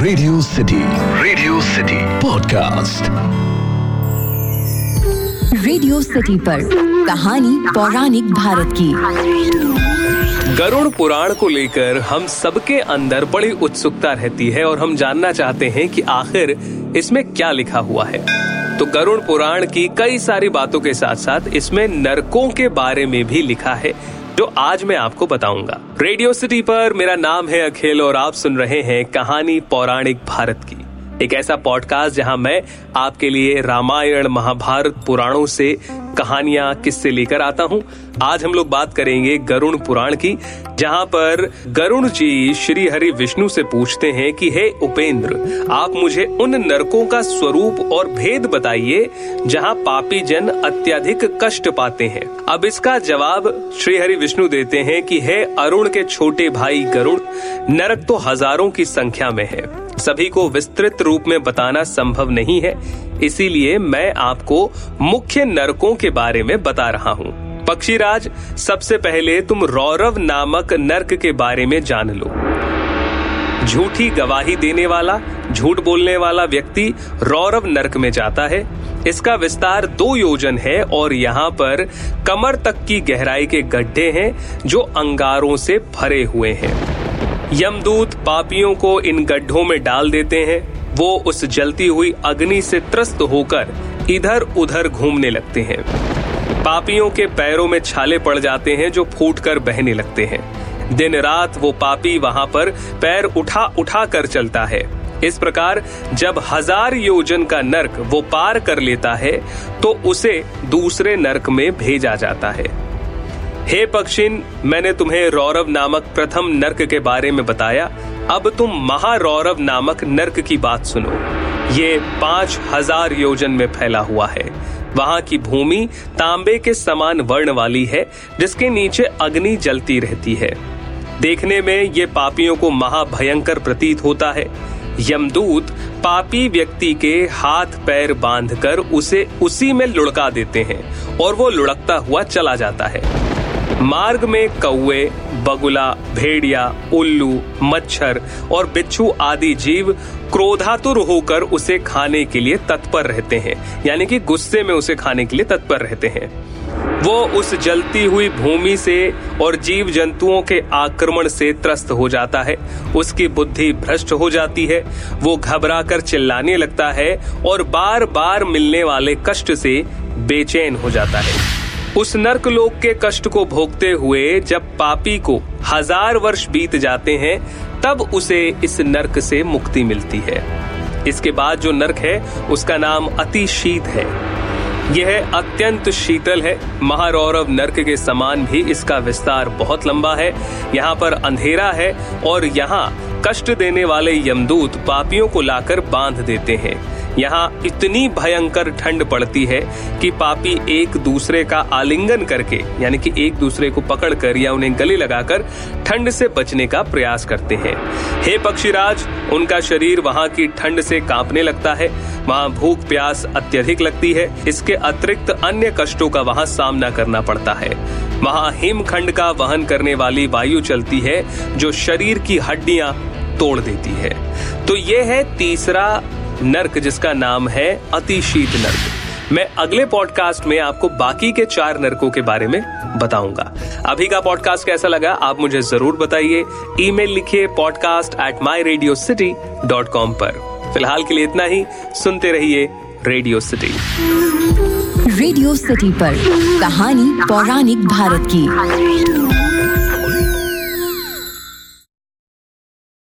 Radio city radio city podcast radio city पर कहानी पौराणिक भारत की। गरुड़ पुराण को लेकर हम सबके अंदर बड़ी उत्सुकता रहती है और हम जानना चाहते हैं कि आखिर इसमें क्या लिखा हुआ है। तो गरुड़ पुराण की कई सारी बातों के साथ साथ इसमें नरकों के बारे में भी लिखा है। जो आज मैं आपको बताऊँगा। रेडियो सिटी पर मेरा नाम है अखिल और आप सुन रहे हैं कहानी पौराणिक भारत की। एक ऐसा पॉडकास्ट जहाँ मैं आपके लिए रामायण, महाभारत पुराणों से कहानियाँ किससे लेकर आता हूँ। आज हम लोग बात करेंगे गरुण पुराण की, जहाँ पर गरुण जी श्री हरि विष्णु से पूछते हैं कि, हे उपेंद्र, आप मुझे उन नरकों का स्वरूप और भेद बताइए, जहाँ पापी जन अत्यधिक कष्ट पाते हैं? अब इसका जवाब श्री हरि विष्णु देते हैं कि, हे अरुण के छोटे भाई गरुण, नरक तो हज़ारों की संख्या में है। सभी को विस्तृत रूप में बताना संभव नहीं है। इसीलिए मैं आपको मुख्य नरकों के बारे में बता रहा हूँ। पक्षीराज, सबसे पहले तुम रौरव नामक नर्क के बारे में जान लो। झूठी गवाही देने वाला, झूठ बोलने वाला व्यक्ति रौरव नर्क में जाता है। इसका विस्तार दो योजन है और यहाँ पर कमर तक की गहराई के गड्ढे हैं जो अंगारों से भरे हुए हैं। यमदूत पापियों को इन गड्ढों में डाल देते हैं। वो उस जलती हुई अग्नि से त्रस्त होकर इधर उधर घूमने लगते हैं। पापियों के पैरों में छाले पड़ जाते हैं जो फूटकर बहने लगते हैं। दिन रात वो पापी वहाँ पर पैर उठा उठा कर चलता है। इस प्रकार जब हज़ार योजन का नर्क वो पार कर लेता है तो उसे दूसरे नर्क में भेजा जाता है। हे पक्षिन, मैंने तुम्हें रौरव नामक प्रथम नर्क के बारे में बताया। अब तुम महारौरव नामक नर्क की बात सुनो। ये पाँच हज़ार योजन में फैला हुआ है। वहाँ की भूमि तांबे के समान वर्ण वाली है, जिसके नीचे अग्नि जलती रहती है। देखने में ये पापियों को महाभयंकर प्रतीत होता है। यमदूत पापी व्यक्ति के हाथ पैर बांधकर उसे उसी में लुढ़का देते हैं और वो लुढ़कता हुआ चला जाता है। मार्ग में कौए बगुला, भेड़िया, उल्लू, मच्छर और बिच्छू आदि जीव क्रोधातुर होकर उसे खाने के लिए तत्पर रहते हैं। यानी कि गुस्से में उसे खाने के लिए तत्पर रहते हैं। वो उस जलती हुई भूमि से और जीव जंतुओं के आक्रमण से त्रस्त हो जाता है। उसकी बुद्धि भ्रष्ट हो जाती है। वो घबरा कर चिल्लाने लगता है और बार बार मिलने वाले कष्ट से बेचैन हो जाता है। उस नर्क लोक के कष्ट को भोगते हुए जब पापी को हज़ार वर्ष बीत जाते हैं, तब उसे इस नर्क से मुक्ति मिलती है। इसके बाद जो नर्क है, उसका नाम अति शीत है। यह अत्यंत शीतल है। महारौरव नर्क के समान भी इसका विस्तार बहुत लंबा है। यहाँ पर अंधेरा है और यहाँ कष्ट देने वाले यमदूत पापियों को लाकर बाँध देते हैं। यहाँ इतनी भयंकर ठंड पड़ती है कि पापी एक दूसरे का आलिंगन करके, यानी कि एक दूसरे को पकड़कर या उन्हें गले लगाकर ठंड से बचने का प्रयास करते हैं। हे पक्षीराज, उनका शरीर वहाँ की ठंड से कांपने लगता है। वहाँ भूख प्यास अत्यधिक लगती है। इसके अतिरिक्त अन्य कष्टों का वहाँ सामना करना पड़ता है। वहाँ हिमखंड का वहन करने वाली वायु चलती है, जो शरीर की हड्डियाँ तोड़ देती है। तो ये है तीसरा नर्क, जिसका नाम है अतिशीत नर्क। मैं अगले पॉडकास्ट में आपको बाकी के चार नरकों के बारे में बताऊँगा। अभी का पॉडकास्ट कैसा लगा, आप मुझे ज़रूर बताइए। ईमेल लिखिए podcast at my radio city dot com पर। फ़िलहाल के लिए इतना ही। सुनते रहिए रेडियो सिटी रेडियो सिटी पर कहानी पौराणिक भारत की।